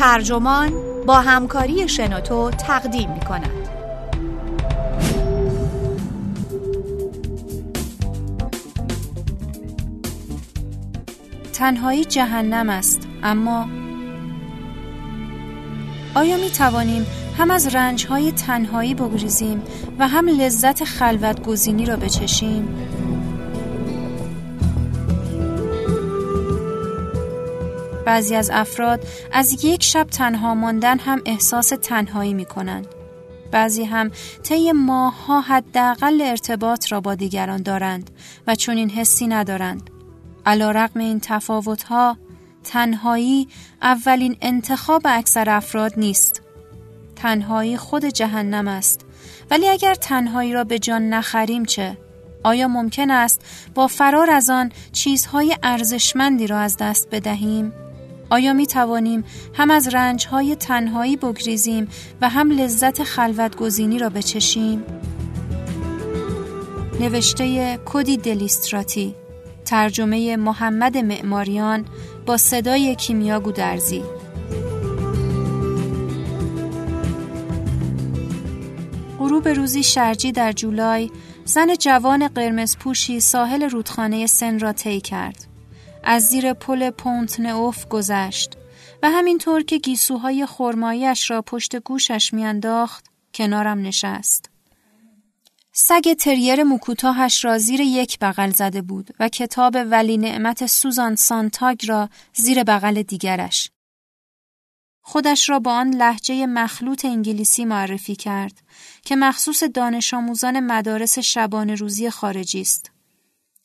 ترجمان با همکاری شنوتو تقدیم می کند. تنهایی جهنم است اما آیا می توانیم هم از رنجهای تنهایی بگریزیم و هم لذت خلوت گزینی را بچشیم؟ بعضی از افراد از یک شب تنها ماندن هم احساس تنهایی می کنند. بعضی هم طی ماهها حداقل ارتباط را با دیگران دارند و چون این حسی ندارند. علا رقم این تفاوتها تنهایی اولین انتخاب اکثر افراد نیست. تنهایی خود جهنم است. ولی اگر تنهایی را به جان نخریم چه؟ آیا ممکن است با فرار از آن چیزهای ارزشمندی را از دست بدهیم؟ آیا می توانیم هم از رنجهای تنهایی بگریزیم و هم لذت خلوت گزینی را بچشیم؟ نوشته کودی دلیستراتی ترجمه محمد معماریان با صدای کیمیا گودرزی غروب روزی شرجی در جولای زن جوان قرمز پوشی ساحل رودخانه سن را طی کرد. از زیر پل پونت نئوف گذشت و همینطور که گیسوهای خرمایش را پشت گوشش میانداخت کنارم نشست. سگ تریر مکوتاهش را زیر یک بغل زده بود و کتاب ولی نعمت سوزان سانتاگ را زیر بغل دیگرش. خودش را با آن لحجه مخلوط انگلیسی معرفی کرد که مخصوص دانش آموزان مدارس شبانه روزی خارجی است.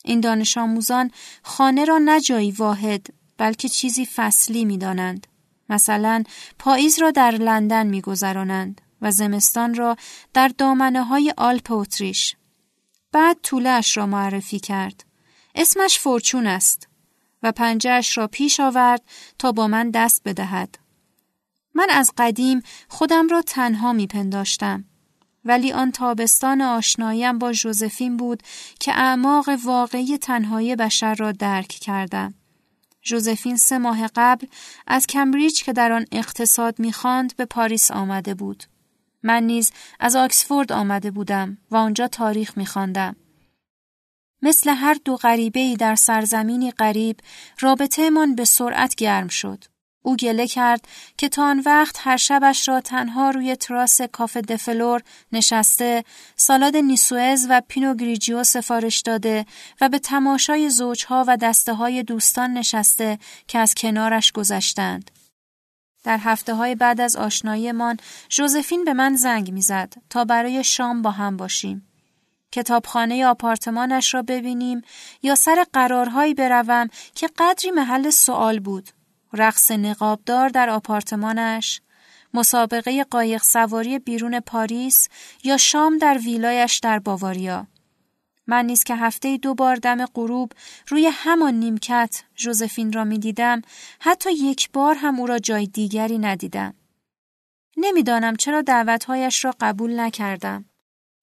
این دانش آموزان خانه را نه جایی واحد بلکه چیزی فصلی می دانند. مثلا پاییز را در لندن می گذرانند و زمستان را در دامنه های آلپ اتریش. بعد طولش را معرفی کرد. اسمش فورچون است و پنجهش را پیش آورد تا با من دست بدهد. من از قدیم خودم را تنها می پنداشتم. ولی آن تابستان آشناییم با ژوزفین بود که اعماق واقعی تنهایی بشر را درک کردم. ژوزفین سه ماه قبل از کمبریج که در آن اقتصاد می‌خواند به پاریس آمده بود. من نیز از آکسفورد آمده بودم و آنجا تاریخ میخواندم. مثل هر دو غریبه در سرزمینی غریب رابطه‌مان به سرعت گرم شد. او گله کرد که تا آن وقت هر شبش را تنها روی تراس کافه دفلور نشسته سالاد نیسوئز و پینو گریجیو سفارش داده و به تماشای زوجها و دسته های دوستان نشسته که از کنارش گذشتند. در هفته های بعد از آشناییمان ژوزفین به من زنگ می‌زد تا برای شام با هم باشیم. کتابخانه آپارتمانش را ببینیم یا سر قرارهایی بروم که قدری محل سوال بود رقص نقابدار در آپارتمانش، مسابقه قایق سواری بیرون پاریس یا شام در ویلایش در باواریا. من نیز که هفته دو بار دم غروب روی همان نیمکت ژوزفین را می دیدم حتی یک بار هم او را جای دیگری ندیدم. نمی‌دانم چرا دعوتهایش را قبول نکردم.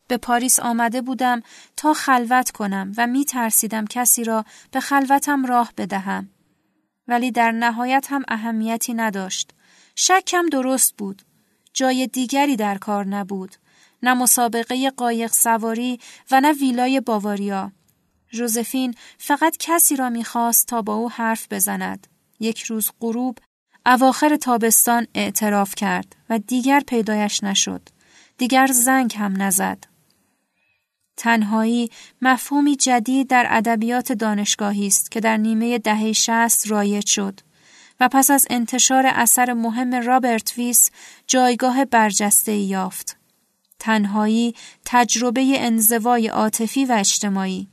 به پاریس آمده بودم تا خلوت کنم و می ترسیدم کسی را به خلوتم راه بدهم. ولی در نهایت هم اهمیتی نداشت. شکم درست بود. جای دیگری در کار نبود. نه مسابقه قایق سواری و نه ویلای باواریا. ژوزفین فقط کسی را می‌خواست تا با او حرف بزند. یک روز غروب اواخر تابستان اعتراف کرد و دیگر پیدایش نشد. دیگر زنگ هم نزد. تنهایی مفهومی جدید در ادبیات دانشگاهی است که در نیمه دهه شست رایج شد و پس از انتشار اثر مهم رابرت ویس جایگاه برجسته یافت. تنهایی تجربه انزوای عاطفی و اجتماعی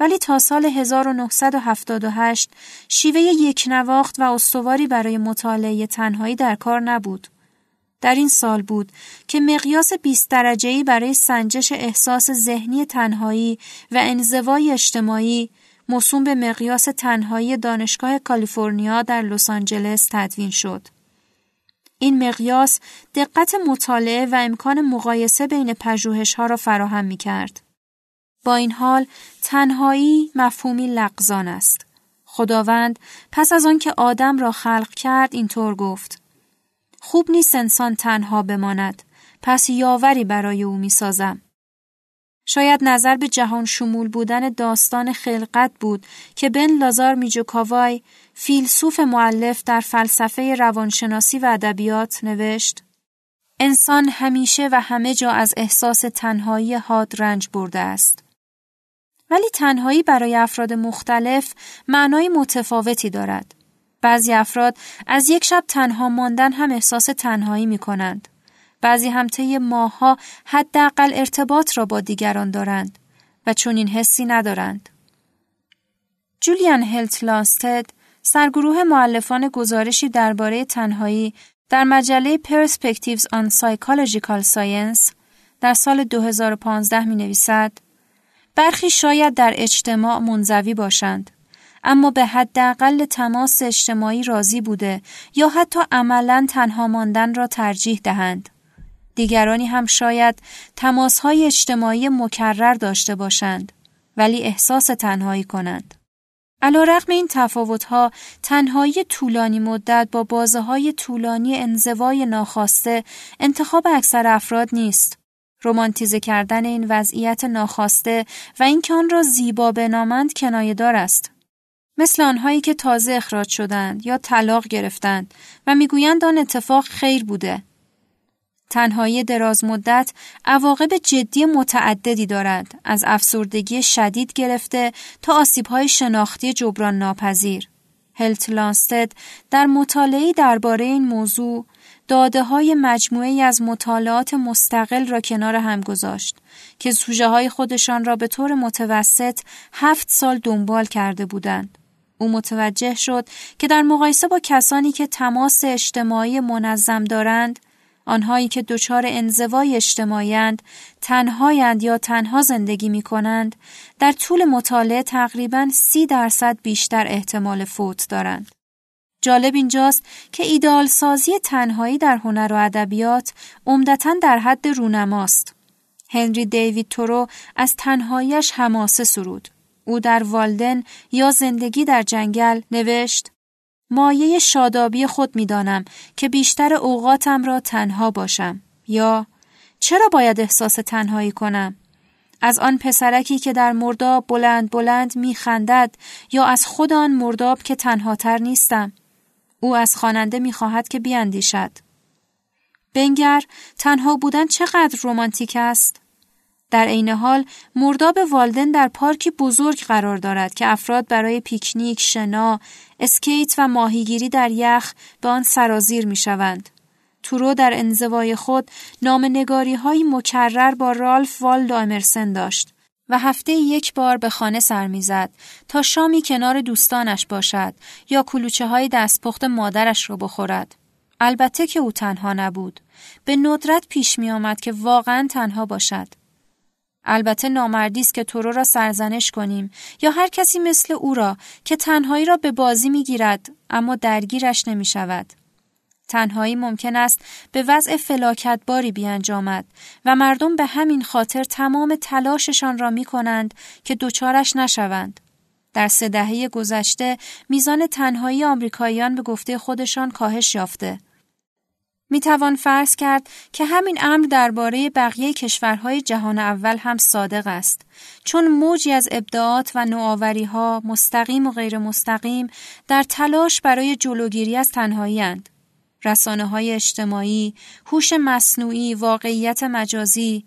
ولی تا سال 1978 شیوه یک نواخت و استواری برای مطالعه تنهایی در کار نبود. در این سال بود که مقیاس 20 درجه‌ای برای سنجش احساس ذهنی تنهایی و انزوای اجتماعی موسوم به مقیاس تنهایی دانشگاه کالیفرنیا در لس آنجلس تدوین شد. این مقیاس دقت مطالعه و امکان مقایسه بین ها را فراهم می کرد. با این حال تنهایی مفهومی لغزان است. خداوند پس از آنکه آدم را خلق کرد اینطور گفت خوب نیست انسان تنها بماند پس یاوری برای او می‌سازم شاید نظر به جهان شمول بودن داستان خلقت بود که بن لازار میجوکاوای فیلسوف معلف در فلسفه روانشناسی و ادبیات نوشت انسان همیشه و همه جا از احساس تنهایی حاد رنج برده است. ولی تنهایی برای افراد مختلف معنای متفاوتی دارد. بعضی افراد از یک شب تنها ماندن هم احساس تنهایی می کنند. بعضی هم طی ماهها حداقل ارتباط را با دیگران دارند و چون این حسی ندارند. جولیان هلت لاستد سرگروه معلفان گزارشی درباره تنهایی در مجله Perspectives on Psychological Science در سال 2015 می نویسد برخی شاید در اجتماع منزوی باشند اما به حداقل تماس اجتماعی راضی بوده یا حتی عملا تنها ماندن را ترجیح دهند. دیگرانی هم شاید تماسهای اجتماعی مکرر داشته باشند ولی احساس تنهایی کنند. علا رقم این تفاوتها تنهایی طولانی مدت با بازه های طولانی انزوای ناخواسته انتخاب اکثر افراد نیست. رومانتیزه کردن این وضعیت ناخواسته و اینکه آن را زیبا بنامند کنایه دار است. مثل آنهایی که تازه اخراج شدند یا طلاق گرفتند و می‌گویند آن اتفاق خیر بوده تنهایی دراز مدت عواقب جدی متعددی دارد از افسردگی شدید گرفته تا آسیبهای شناختی جبران ناپذیر. هلت لانستد در مطالعه درباره این موضوع داده های مجموعه از مطالعات مستقل را کنار هم گذاشت که سوژه های خودشان را به طور متوسط هفت سال دنبال کرده بودند. او متوجه شد که در مقایسه با کسانی که تماس اجتماعی منظم دارند آنهایی که دچار انزوای اجتماعیند تنهایند یا تنها زندگی می کنند در طول مطالعه تقریبا سی درصد بیشتر احتمال فوت دارند. جالب اینجاست که ایدال سازی تنهایی در هنر و ادبیات عمدتا در حد رونماست. هنری دیوید تورو از تنهایش حماسه سرود. او در والدن یا زندگی در جنگل نوشت مایه شادابی خود می دانم که بیشتر اوقاتم را تنها باشم یا چرا باید احساس تنهایی کنم؟ از آن پسرکی که در مرداب بلند بلند می خندد یا از خود آن مرداب که تنهاتر نیستم. او از خواننده می خواهد که بیاندیشد. بنگر تنها بودن چقدر رومانتیک است؟ در عین حال مرداب والدن در پارکی بزرگ قرار دارد که افراد برای پیکنیک، شنا، اسکیت و ماهیگیری در یخ به آن سرازیر می شوند. تورو در انزوای خود نگاری های مکرر با رالف والدو امرسن داشت و هفته یک بار به خانه سر می‌زد تا شامی کنار دوستانش باشد یا کلوچه های دستپخت مادرش را بخورد. البته که او تنها نبود. به ندرت پیش می آمد که واقعا تنها باشد. البته نامردی است که تورو را سرزنش کنیم یا هر کسی مثل او را که تنهایی را به بازی می‌گیرد اما درگیرش نمی شود. تنهایی ممکن است به وضع فلاکت باری بیانجامد و مردم به همین خاطر تمام تلاششان را می کنند که دوچارش نشوند. در سه دهه گذشته میزان تنهایی آمریکاییان به گفته خودشان کاهش یافته. می توان فرض کرد که همین امر درباره بقیه کشورهای جهان اول هم صادق است چون موجی از ابداعات و نوآوری ها مستقیم و غیر مستقیم در تلاش برای جلوگیری از تنهایی اند. رسانه های اجتماعی، هوش مصنوعی، واقعیت مجازی،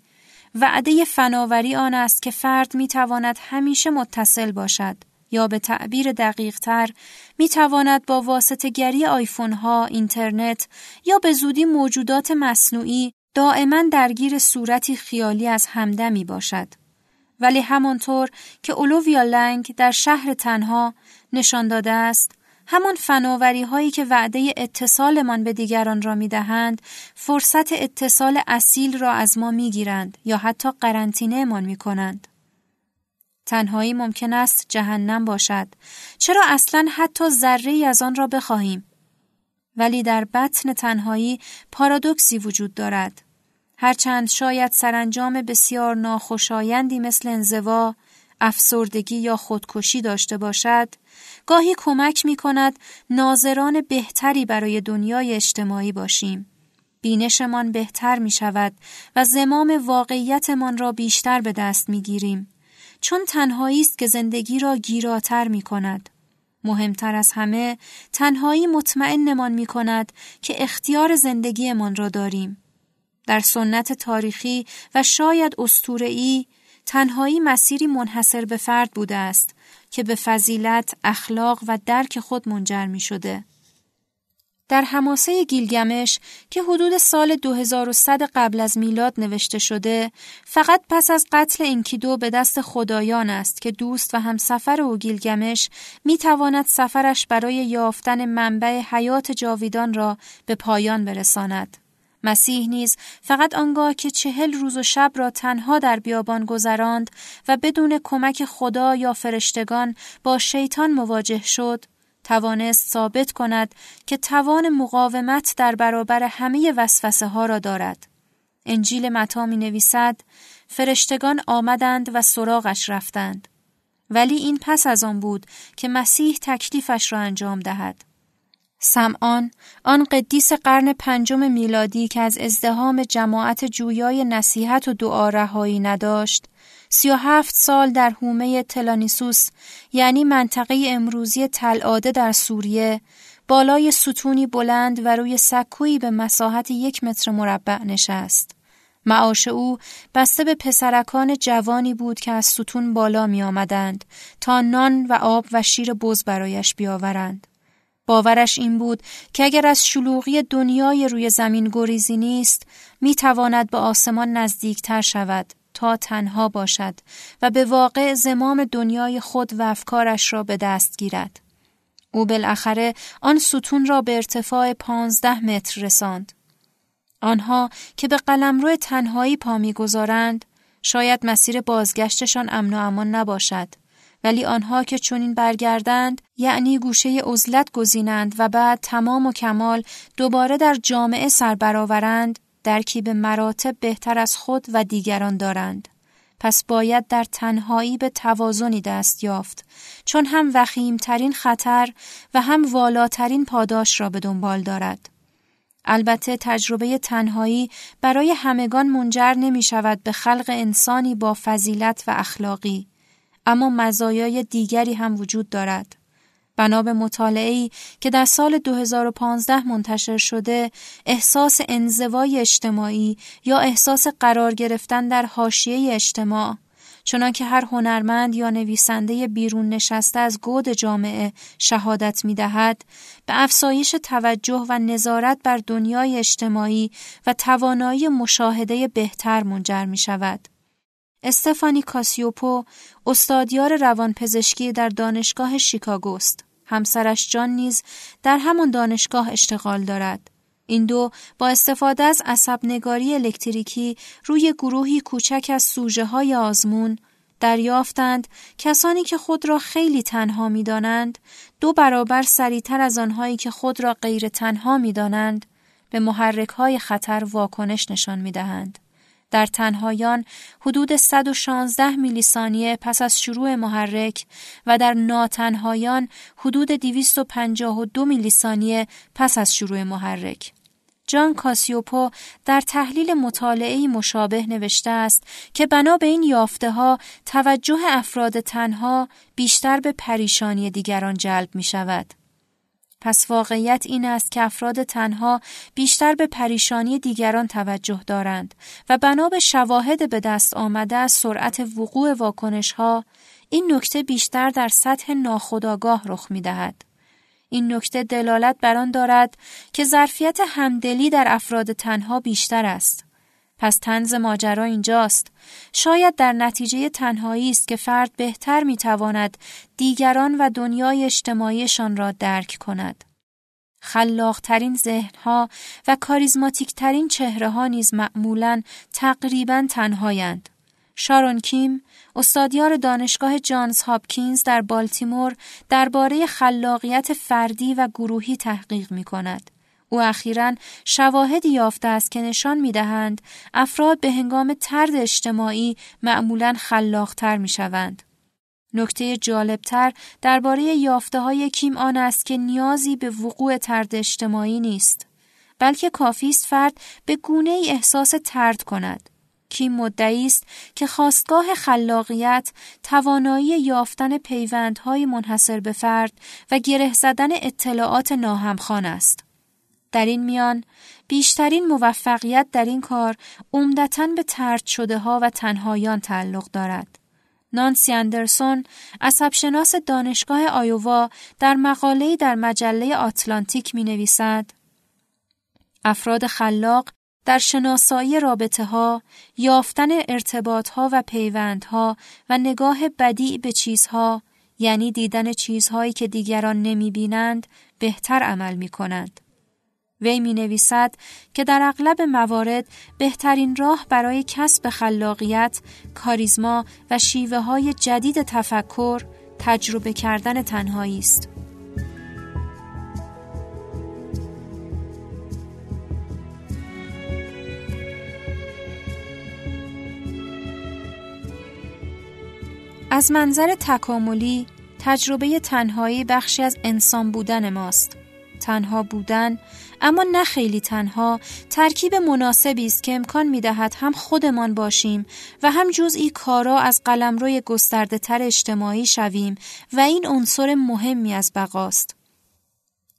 وعده فناوری آن است که فرد می تواند همیشه متصل باشد یا به تعبیر دقیق تر می تواند با واسطه گری آیفون ها، اینترنت یا به زودی موجودات مصنوعی دائما درگیر صورتی خیالی از همدمی باشد. ولی همانطور که اولوویا لنگ در شهر تنها نشان داده است همان فناوری هایی که وعده اتصالمان به دیگران را می دهند فرصت اتصال اصیل را از ما می گیرند یا حتی قرنطینه می کنند. تنهایی ممکن است جهنم باشد چرا اصلا حتی ذره از آن را بخواهیم ولی در بطن تنهایی پارادوکسی وجود دارد هرچند شاید سرانجام بسیار ناخوشایندی مثل انزوا افسردگی یا خودکشی داشته باشد گاهی کمک می کند ناظران بهتری برای دنیای اجتماعی باشیم. بینشمان بهتر می شود و زمام واقعیتمان را بیشتر به دست می گیریم. چون تنهایی است که زندگی را گیراتر می کند. مهمتر از همه تنهایی مطمئنمان می کند که اختیار زندگیمان را داریم. در سنت تاریخی و شاید استورعی تنهایی مسیری منحصر به فرد بوده است که به فضیلت، اخلاق و درک خود منجر می شده. در حماسه گیلگمش که حدود سال 2100 قبل از میلاد نوشته شده فقط پس از قتل انکیدو به دست خدایان است که دوست و همسفر او گیلگمش می تواند سفرش برای یافتن منبع حیات جاویدان را به پایان برساند. مسیح نیز فقط آنگاه که چهل روز و شب را تنها در بیابان گذراند و بدون کمک خدا یا فرشتگان با شیطان مواجه شد توانست ثابت کند که توان مقاومت در برابر همه وسوسه ها را دارد. انجیل متا می نویسد فرشتگان آمدند و سراغش رفتند. ولی این پس از آن بود که مسیح تکلیفش را انجام دهد. سمعان آن قدیس قرن پنجم میلادی که از ازدهام جماعت جویای نصیحت و دعا رهایی نداشت سی و هفت سال در حومه تلانیسوس یعنی منطقه امروزی تلاده در سوریه بالای ستونی بلند و روی سکویی به مساحت یک متر مربع نشست. معاش او بسته به پسرکان جوانی بود که از ستون بالا می آمدند تا نان و آب و شیر بز برایش بیاورند. باورش این بود که اگر از شلوغی دنیای روی زمین گریزی نیست می تواند به آسمان نزدیکتر شود تا تنها باشد و به واقع زمام دنیای خود و افکارش را به دست گیرد. او بالاخره آن ستون را به ارتفاع پانزده متر رساند. آنها که به قلمرو تنهایی پا می‌گذارند شاید مسیر بازگشتشان امن و امان نباشد ولی آنها که چنین برگردند یعنی گوشه عزلت گزینند و بعد تمام و کمال دوباره در جامعه سر برآورند درکی به مراتب بهتر از خود و دیگران دارند. پس باید در تنهایی به توازنی دست یافت چون هم وخیمترین خطر و هم والاترین پاداش را به دنبال دارد. البته تجربه تنهایی برای همگان منجر نمی شود به خلق انسانی با فضیلت و اخلاقی اما مزایای دیگری هم وجود دارد. بنا به مطالعه‌ای که در سال 2015 منتشر شده احساس انزوای اجتماعی یا احساس قرار گرفتن در حاشیه اجتماع چنانکه هر هنرمند یا نویسنده بیرون نشسته از گود جامعه شهادت می دهد، به افزایش توجه و نظارت بر دنیای اجتماعی و توانایی مشاهده بهتر منجر می شود. استفانی کاسیوپو استادیار روانپزشکی در دانشگاه شیکاگو است. همسرش جان نیز در همان دانشگاه اشتغال دارد. این دو با استفاده از عصب نگاری الکتریکی روی گروهی کوچک از سوژه های آزمون دریافتند کسانی که خود را خیلی تنها می دانند دو برابر سریعتر از آنهایی که خود را غیر تنها می دانند به محرک های خطر واکنش نشان می دهند. در تنهایان حدود 116 میلی ثانیه پس از شروع محرک و در ناتنهایان حدود 252 میلی ثانیه پس از شروع محرک. جان کاسیوپو در تحلیل مطالعه مشابه نوشته است که بنا به این یافته ها توجه افراد تنها بیشتر به پریشانی دیگران جلب می شود. پس واقعیت این است که افراد تنها بیشتر به پریشانی دیگران توجه دارند و بنا به شواهد به دست آمده از سرعت وقوع واکنش ها این نکته بیشتر در سطح ناخودآگاه رخ می دهد. این نکته دلالت بر آن دارد که ظرفیت همدلی در افراد تنها بیشتر است. پس تنز ماجرا اینجاست. شاید در نتیجه تنهایی است که فرد بهتر می‌تواند دیگران و دنیای اجتماعیشان را درک کند. خلاقترین ذهنها و کاریزماتیکترین چهره ها نیز معمولا تقریبا تنهایند. شارون کیم، استادیار دانشگاه جانز هاپکینز در بالتیمور درباره خلاقیت فردی و گروهی تحقیق می کند. او اخیرا شواهدی یافته است که نشان می دهند افراد به هنگام ترد اجتماعی معمولا خلاقتر می شوند. نکته جالبتر درباره یافته های کیم آن است که نیازی به وقوع ترد اجتماعی نیست بلکه کافی است فرد به گونه ای احساس ترد کند کیم مدعی است که خواستگاه خلاقیت توانایی یافتن پیوندهای منحصر به فرد و گره زدن اطلاعات ناهمخوان است در این میان بیشترین موفقیت در این کار عمدتا به ترد شده ها و تنهایان تعلق دارد نانسی اندرسون عصبشناس دانشگاه آیووا در مقاله‌ای در مجله آتلانتیک می نویسد افراد خلاق در شناسایی رابطه ها، یافتن ارتباط ها و پیوند ها و نگاه بدی به چیزها یعنی دیدن چیزهایی که دیگران نمی بینند بهتر عمل می کنند. وی می نویسد که در اغلب موارد بهترین راه برای کسب خلاقیت، کاریزما و شیوه های جدید تفکر تجربه کردن تنهایی است. از منظر تکاملی تجربه تنهایی بخشی از انسان بودن ماست. تنها بودن اما نه خیلی تنها ترکیب مناسبی است که امکان می دهد هم خودمان باشیم و هم جزئی کارا از قلمروی گسترده تر اجتماعی شویم و این عنصر مهمی از بقاست.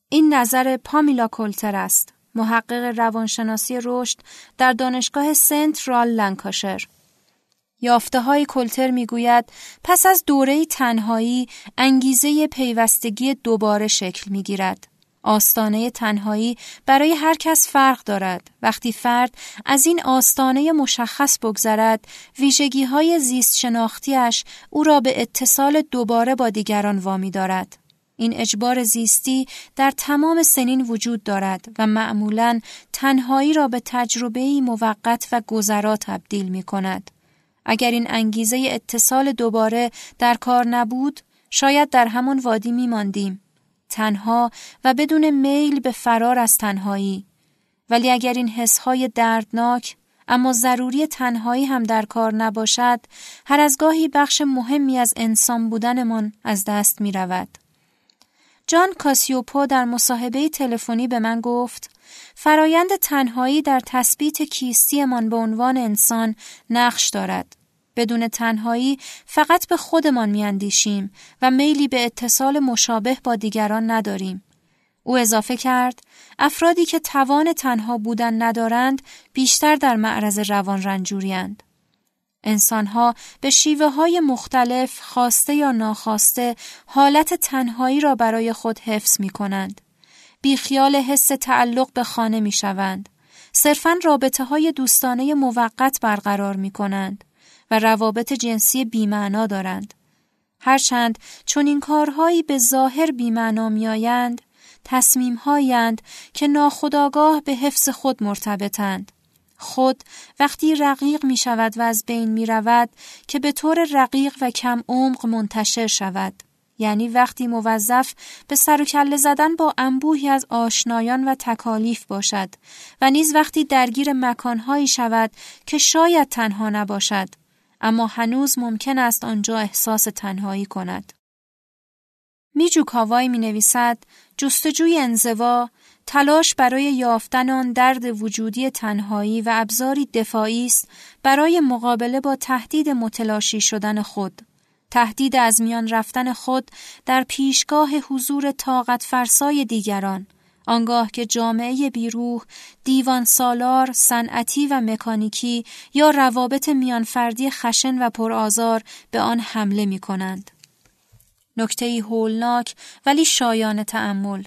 این نظر پامیلا کلتر است. محقق روانشناسی رشد در دانشگاه سنترال لنکاشر. یافته های کلتر می‌گوید پس از دوره تنهایی انگیزه پیوستگی دوباره شکل می گیرد. آستانه تنهایی برای هر کس فرق دارد. وقتی فرد از این آستانه مشخص بگذرد، ویژگی های زیست شناختیش او را به اتصال دوباره با دیگران وامی دارد. این اجبار زیستی در تمام سنین وجود دارد و معمولا تنهایی را به تجربه موقت و گذرا تبدیل می کند. اگر این انگیزه اتصال دوباره در کار نبود، شاید در همان وادی می ماندیم. تنها و بدون میل به فرار از تنهایی. ولی اگر این حسهای دردناک اما ضروری تنهایی هم در کار نباشد، هر از گاهی بخش مهمی از انسان بودنمان از دست می رود. جان کاسیوپو در مصاحبه تلفنی به من گفت فرایند تنهایی در تثبیت کیستیمان به عنوان انسان نقش دارد. بدون تنهایی فقط به خودمان میاندیشیم و میلی به اتصال مشابه با دیگران نداریم. او اضافه کرد افرادی که توان تنها بودن ندارند بیشتر در معرض روان رنجوریند. انسانها به شیوه های مختلف خواسته یا ناخواسته حالت تنهایی را برای خود حفظ می کنند. بیخیال حس تعلق به خانه می شوند. صرفا رابطه های دوستانه موقت برقرار می کنند و روابط جنسی بیمعنا دارند. هرچند چون این کارهایی به ظاهر بیمعنا میآیند، تصمیم هایند که ناخداگاه به حفظ خود مرتبطند. خود وقتی رقیق می شود و از بین می رود که به طور رقیق و کم عمق منتشر شود. یعنی وقتی موظف به سر و کله زدن با انبوهی از آشنایان و تکالیف باشد و نیز وقتی درگیر مکانهایی شود که شاید تنها نباشد اما هنوز ممکن است آنجا احساس تنهایی کند. میجو کاوای می نویسد جستجوی انزوا تلاش برای یافتن آن درد وجودی تنهایی و ابزاری دفاعی است برای مقابله با تهدید متلاشی شدن خود. تهدید از میان رفتن خود در پیشگاه حضور طاقت فرسای دیگران آنگاه که جامعه بیروح، دیوان سالار، صنعتی و مکانیکی یا روابط میانفردی خشن و پرآزار به آن حمله می کنند. نکته هولناک ولی شایان تأمل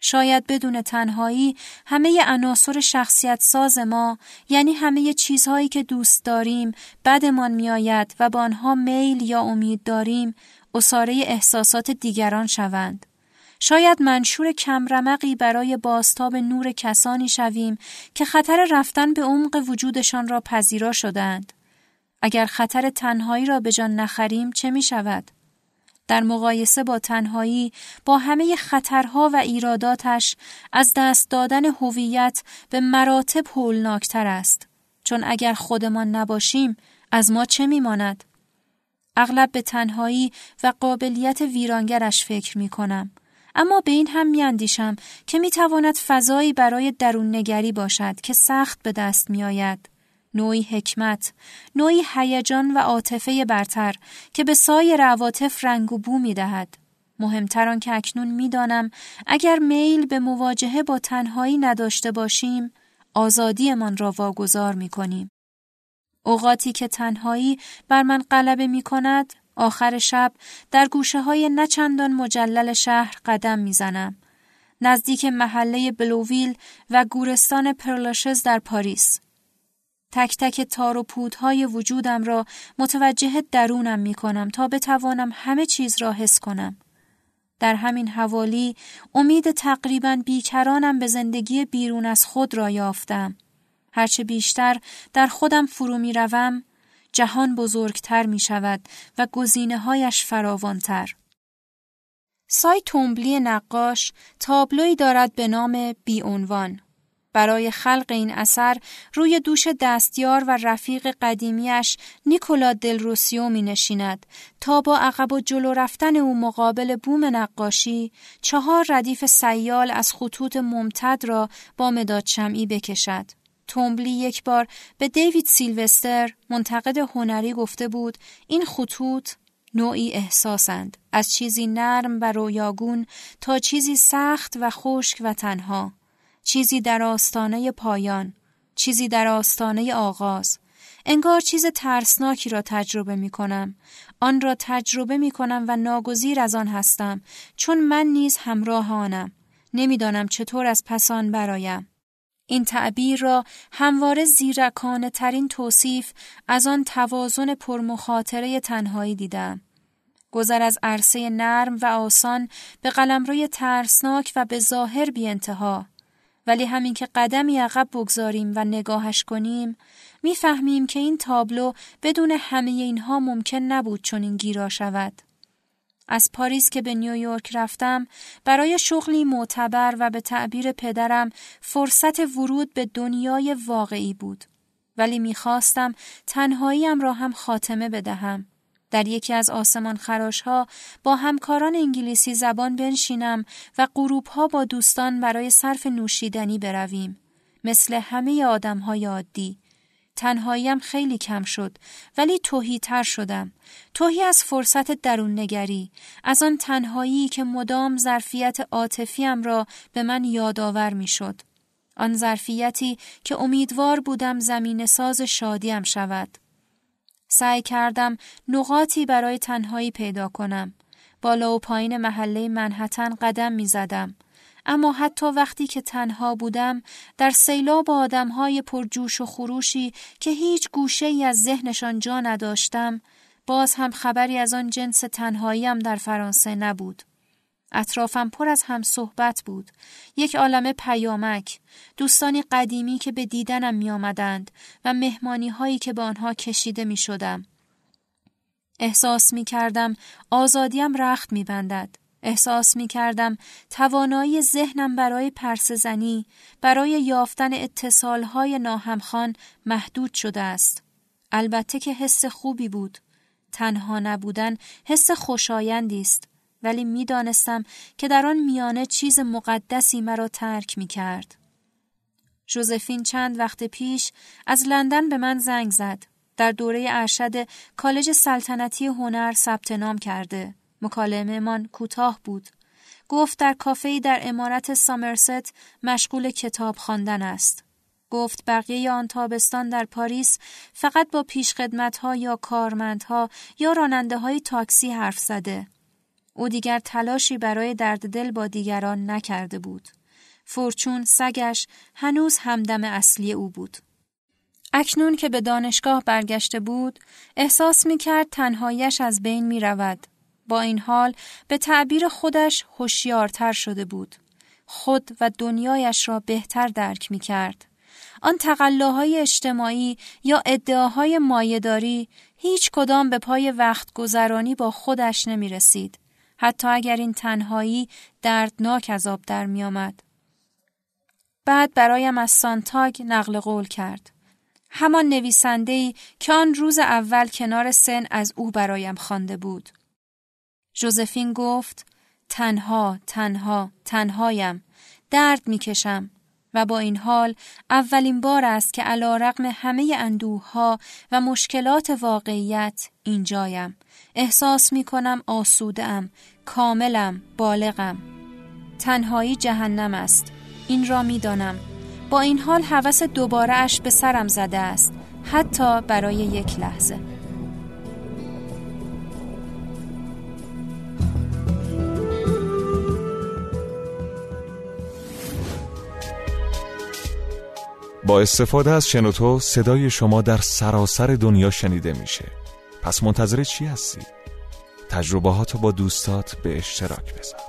شاید بدون تنهایی همه عناصر شخصیت ساز ما یعنی همه چیزهایی که دوست داریم بدمان میآید و با آنها میل یا امید داریم اساره احساسات دیگران شوند شاید منشور کمرمقی برای باستاب نور کسانی شویم که خطر رفتن به عمق وجودشان را پذیرا شدند. اگر خطر تنهایی را به جان نخریم چه می شود؟ در مقایسه با تنهایی با همه خطرها و ایراداتش از دست دادن هویت به مراتب هولناکتر است چون اگر خودمان نباشیم از ما چه میماند اغلب به تنهایی و قابلیت ویرانگرش فکر می کنم. اما به این هم می اندیشم که می تواند فضایی برای درون نگری باشد که سخت به دست می آید. نوعی حکمت، نوعی هیجان و عاطفه برتر که به سایر عواطف رنگ و بو می دهد. مهمتر که اکنون می‌دانم اگر میل به مواجهه با تنهایی نداشته باشیم آزادیمان را واگذار می کنیم. اوقاتی که تنهایی بر من غلبه می کند آخر شب در گوشه های نچندان مجلل شهر قدم می‌زنم. نزدیک محله بلوویل و گورستان پرلاشز در پاریس. تک تک تار و پودهای وجودم را متوجه درونم می کنم تا بتوانم همه چیز را حس کنم. در همین حوالی امید تقریبا بیکرانم به زندگی بیرون از خود را یافتم. هرچه بیشتر در خودم فرو می روم، جهان بزرگتر می شود و گزینه هایش فراوانتر. سای تومبلی نقاش تابلوی دارد به نام عنوان. برای خلق این اثر روی دوش دستیار و رفیق قدیمیش نیکولا دل روسیو می نشیند تا با عقب و جلو رفتن او مقابل بوم نقاشی چهار ردیف سیال از خطوط ممتد را با مداد شمعی بکشد. تومبلی یک بار به دیوید سیلوستر منتقد هنری گفته بود این خطوط نوعی احساسند از چیزی نرم و رویاگون تا چیزی سخت و خشک و تنها چیزی در آستانه پایان چیزی در آستانه آغاز انگار چیز ترسناکی را تجربه می کنم. آن را تجربه می کنم و ناگزیر از آن هستم چون من نیز همراه آنم. نمی‌دانم چطور از پسان برایم. این تعبیر را همواره زیرکانه ترین توصیف از آن توازن پرمخاطره تنهایی دیدم. گذر از عرصه نرم و آسان به قلمروی ترسناک و به ظاهر بی انتها. ولی همین که قدمی عقب بگذاریم و نگاهش کنیم می‌فهمیم که این تابلو بدون همه اینها ممکن نبود چون این گیرا شود. از پاریس که به نیویورک رفتم برای شغلی معتبر و به تعبیر پدرم فرصت ورود به دنیای واقعی بود. ولی می‌خواستم تنهاییم را هم خاتمه بدهم. در یکی از آسمان خراش ها با همکاران انگلیسی زبان بنشینم و غروب ها با دوستان برای صرف نوشیدنی برویم. مثل همه آدم های عادی. تنهاییم خیلی کم شد ولی توهی تر شدم. توهی از فرصت درون نگری. از آن تنهایی که مدام ظرفیت عاطفیم را به من یادآور می شد. آن ظرفیتی که امیدوار بودم زمین ساز شادیم شود. سعی کردم نقاطی برای تنهایی پیدا کنم. بالا و پایین محله منحتن قدم می زدم. اما حتی وقتی که تنها بودم در سیلاب آدمهای پرجوش و خروشی که هیچ گوشه ای از ذهنشان جا نداشتم باز هم خبری از آن جنس تنهاییم در فرانسه نبود. اطرافم پر از هم صحبت بود. یک عالم پیامک، دوستانی قدیمی که به دیدنم می آمدند و مهمانی هایی که به آنها کشیده می شدم. احساس می کردم آزادیم رخت می بندد. احساس می کردم توانایی ذهنم برای پرسزنی، برای یافتن اتصالهای ناهمخان محدود شده است. البته که حس خوبی بود. تنها نبودن حس خوشایندی است. ولی می‌دانستم که در آن میانه چیز مقدسی مرا ترک می کرد. جوزفین چند وقت پیش از لندن به من زنگ زد. در دوره ارشد کالج سلطنتی هنر ثبت نام کرده. مکالمه من کوتاه بود. گفت در کافه در امارت سامرست مشغول کتاب خواندن است. گفت بقیه آن تابستان در پاریس فقط با پیشخدمتها یا کارمندها یا راننده های تاکسی حرف زده. او دیگر تلاشی برای درد دل با دیگران نکرده بود. فورچون سگش هنوز همدم اصلی او بود. اکنون که به دانشگاه برگشته بود، احساس می کرد تنهایش از بین می رود. با این حال به تعبیر خودش هوشیارتر شده بود. خود و دنیایش را بهتر درک می کرد. آن تقلاهای اجتماعی یا ادعاهای مایهداری هیچ کدام به پای وقت گذرانی با خودش نمی رسید. حتی اگر این تنهایی دردناک آب در می آمد. بعد برایم از سانتاگ نقل قول کرد. همان نویسنده‌ای که آن روز اول کنار سن از او برایم خوانده بود. جوزفین گفت تنها تنها تنهایم درد می‌کشم. و با این حال اولین بار است که علا رقم همه اندوها و مشکلات واقعیت اینجایم. احساس می کنم آسودم کاملم بالغم. تنهایی جهنم است. این را می دانم. با این حال هوس دوباره اش به سرم زده است. حتی برای یک لحظه. با استفاده از شنوتو صدای شما در سراسر دنیا شنیده میشه پس منتظر چی هستی؟ تجربه با دوستات به اشتراک بذار